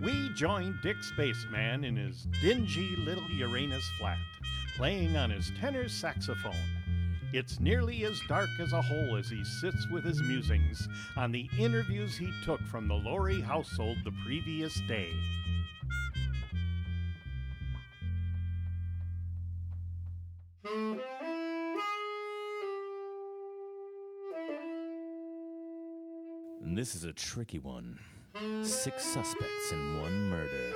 we join Dick Spaceman in his dingy little Uranus flat, playing on his tenor saxophone. It's nearly as dark as a hole as he sits with his musings on the interviews he took from the Laurie household the previous day. This is a tricky one. Six suspects in one murder.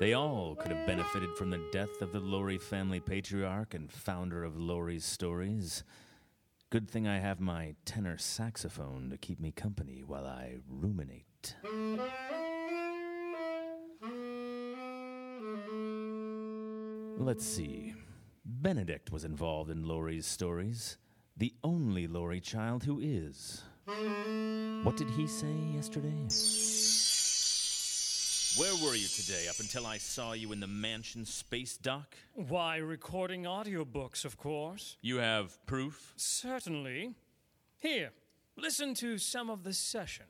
They all could have benefited from the death of the Laurie family patriarch and founder of Laurie's stories. Good thing I have my tenor saxophone to keep me company while I ruminate. Let's see. Benedict was involved in Laurie's stories. The only Laurie child who is. What did he say yesterday? Where were you today up until I saw you in the mansion space dock? Why, recording audiobooks, of course. You have proof? Certainly. Here, listen to some of the session.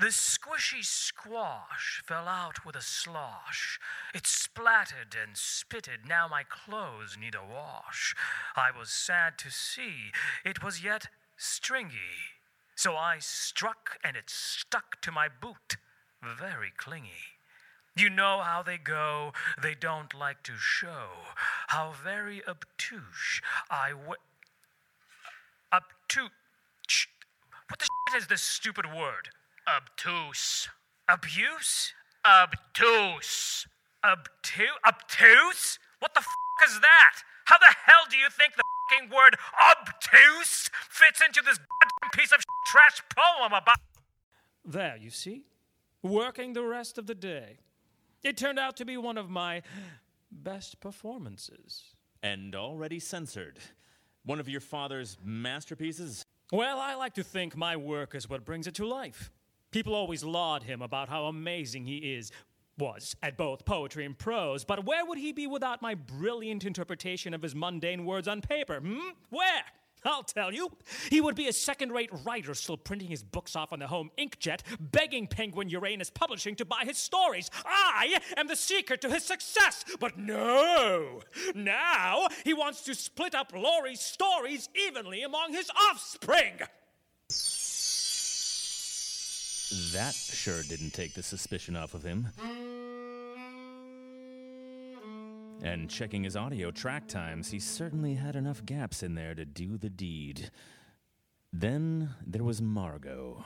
The squishy squash fell out with a slosh. It splattered and spitted, now my clothes need a wash. I was sad to see it was yet stringy. So I struck and it stuck to my boot, very clingy. You know how they go, they don't like to show how very obtuse I w. Obtuse. What the shit is this stupid word? Obtuse. Abuse? Obtuse. Obtuse? Obtuse? What the f is that? How the hell do you think the fucking word obtuse fits into this goddamn piece of trash poem about. There, you see? Working the rest of the day. It turned out to be one of my best performances. And already censored. One of your father's masterpieces? Well, I like to think my work is what brings it to life. People always laud him about how amazing he is, was at both poetry and prose, but where would he be without my brilliant interpretation of his mundane words on paper? Hmm? Where? I'll tell you. He would be a second rate writer still printing his books off on the home inkjet, begging Penguin Uranus Publishing to buy his stories. I am the secret to his success. But no! Now he wants to split up Laurie's stories evenly among his offspring. That sure didn't take the suspicion off of him. And checking his audio track times, he certainly had enough gaps in there to do the deed. Then there was Margot.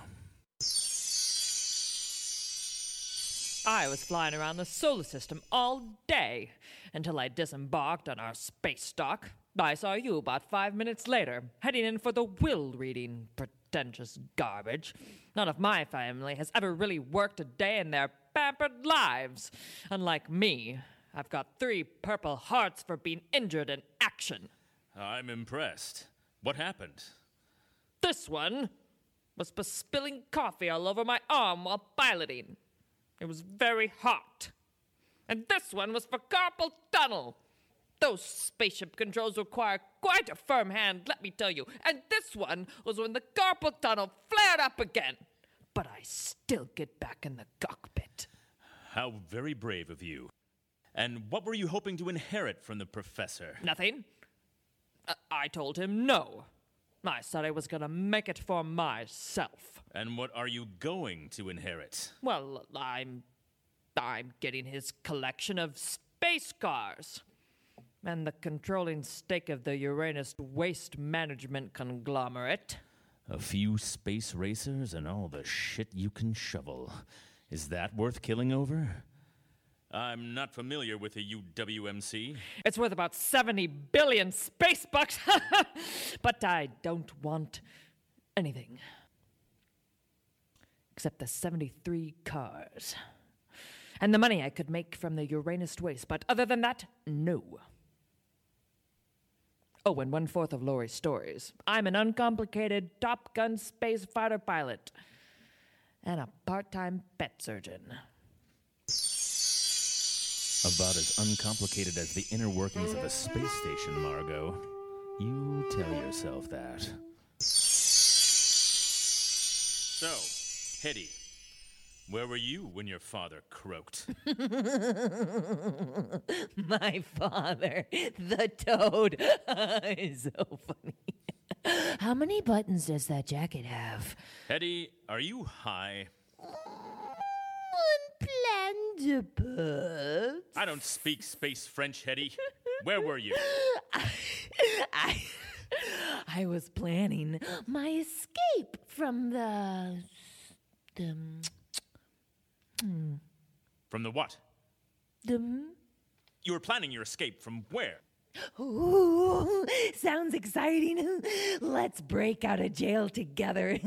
I was flying around the solar system all day until I disembarked on our space dock. I saw you about five minutes later, heading in for the will reading. Pretentious garbage. None of my family has ever really worked a day in their pampered lives. Unlike me, I've got three purple hearts for being injured in action. I'm impressed. What happened? This one was for spilling coffee all over my arm while piloting. It was very hot. And this one was for carpal tunnel. Those spaceship controls require quite a firm hand, let me tell you. And this one was when the carpal tunnel flared up again. But I still get back in the cockpit. How very brave of you. And what were you hoping to inherit from the professor? Nothing. Uh, I told him no. I said I was gonna make it for myself. And what are you going to inherit? Well, I'm. I'm getting his collection of space cars. And the controlling stake of the Uranus Waste Management Conglomerate. A few space racers and all the shit you can shovel. Is that worth killing over? I'm not familiar with the UWMC. It's worth about 70 billion space bucks, but I don't want anything except the 73 cars and the money I could make from the Uranus waste. But other than that, no. Oh, and one fourth of Laurie's stories. I'm an uncomplicated Top Gun space fighter pilot and a part time pet surgeon. About as uncomplicated as the inner workings of a space station, Margot. You tell yourself that. So, Hetty, Where were you when your father croaked? My father, the toad, is so funny. How many buttons does that jacket have? Hetty, are you high? I don't speak space French, Hetty. Where were you? I, I was planning my escape from the. the. From the what? the. You were planning your escape from where? Ooh, sounds exciting. Let's break out of jail together.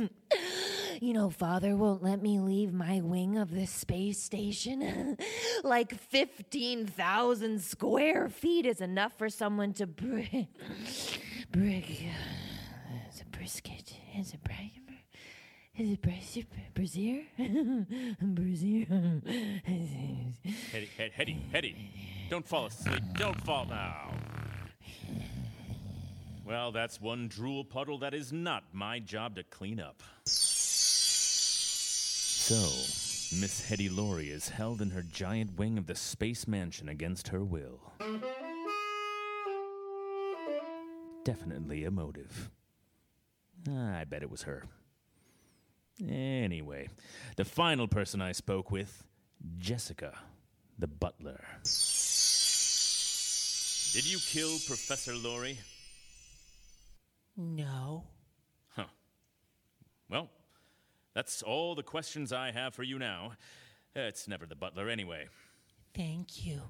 You know, Father won't let me leave my wing of the space station. like 15,000 square feet is enough for someone to brick. brick. It's a brisket. It's a brick. Is it brazier? Brazier? Brazier? Hetty, Hetty, Hetty, Hetty. Don't fall asleep. Don't fall now. Well, that's one drool puddle that is not my job to clean up. So, Miss Hetty Laurie is held in her giant wing of the space mansion against her will. Definitely a motive. Ah, I bet it was her. Anyway, the final person I spoke with, Jessica, the butler. Did you kill Professor Laurie? No. Huh. Well, that's all the questions I have for you now. It's never the butler anyway. Thank you.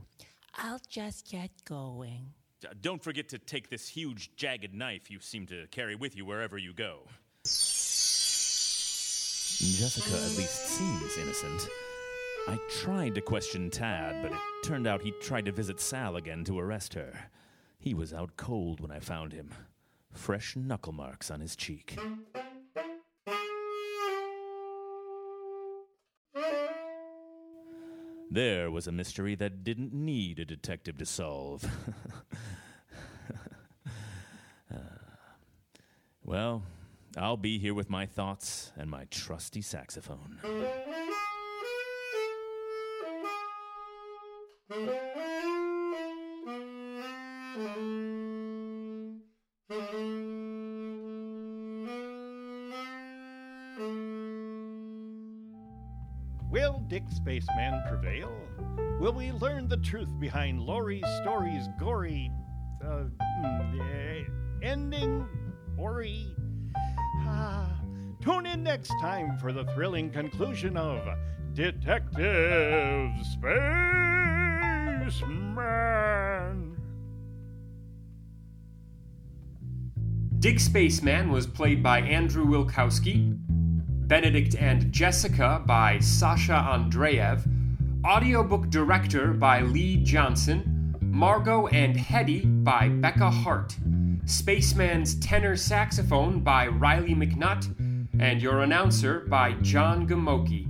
I'll just get going. Uh, Don't forget to take this huge jagged knife you seem to carry with you wherever you go. Jessica at least seems innocent. I tried to question Tad, but it turned out he tried to visit Sal again to arrest her. He was out cold when I found him. Fresh knuckle marks on his cheek. There was a mystery that didn't need a detective to solve. Uh, well, I'll be here with my thoughts and my trusty saxophone. Will Dick Spaceman prevail? Will we learn the truth behind Laurie's story's gory uh, mm, eh, ending? Ori? Ah, tune in next time for the thrilling conclusion of Detective Spaceman. Dick Spaceman was played by Andrew Wilkowski, Benedict and Jessica by Sasha Andreev, audiobook director by Lee Johnson, Margot and Hetty by Becca Hart, Spaceman's tenor saxophone by Riley McNutt, and your announcer by John Gamoki.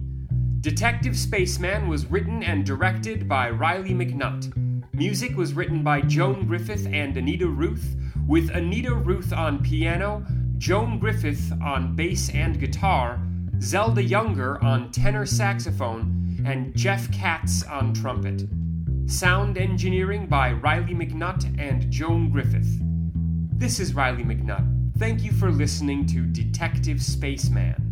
Detective Spaceman was written and directed by Riley McNutt. Music was written by Joan Griffith and Anita Ruth, with Anita Ruth on piano, Joan Griffith on bass and guitar, Zelda Younger on tenor saxophone, and Jeff Katz on trumpet. Sound engineering by Riley McNutt and Joan Griffith. This is Riley McNutt. Thank you for listening to Detective Spaceman.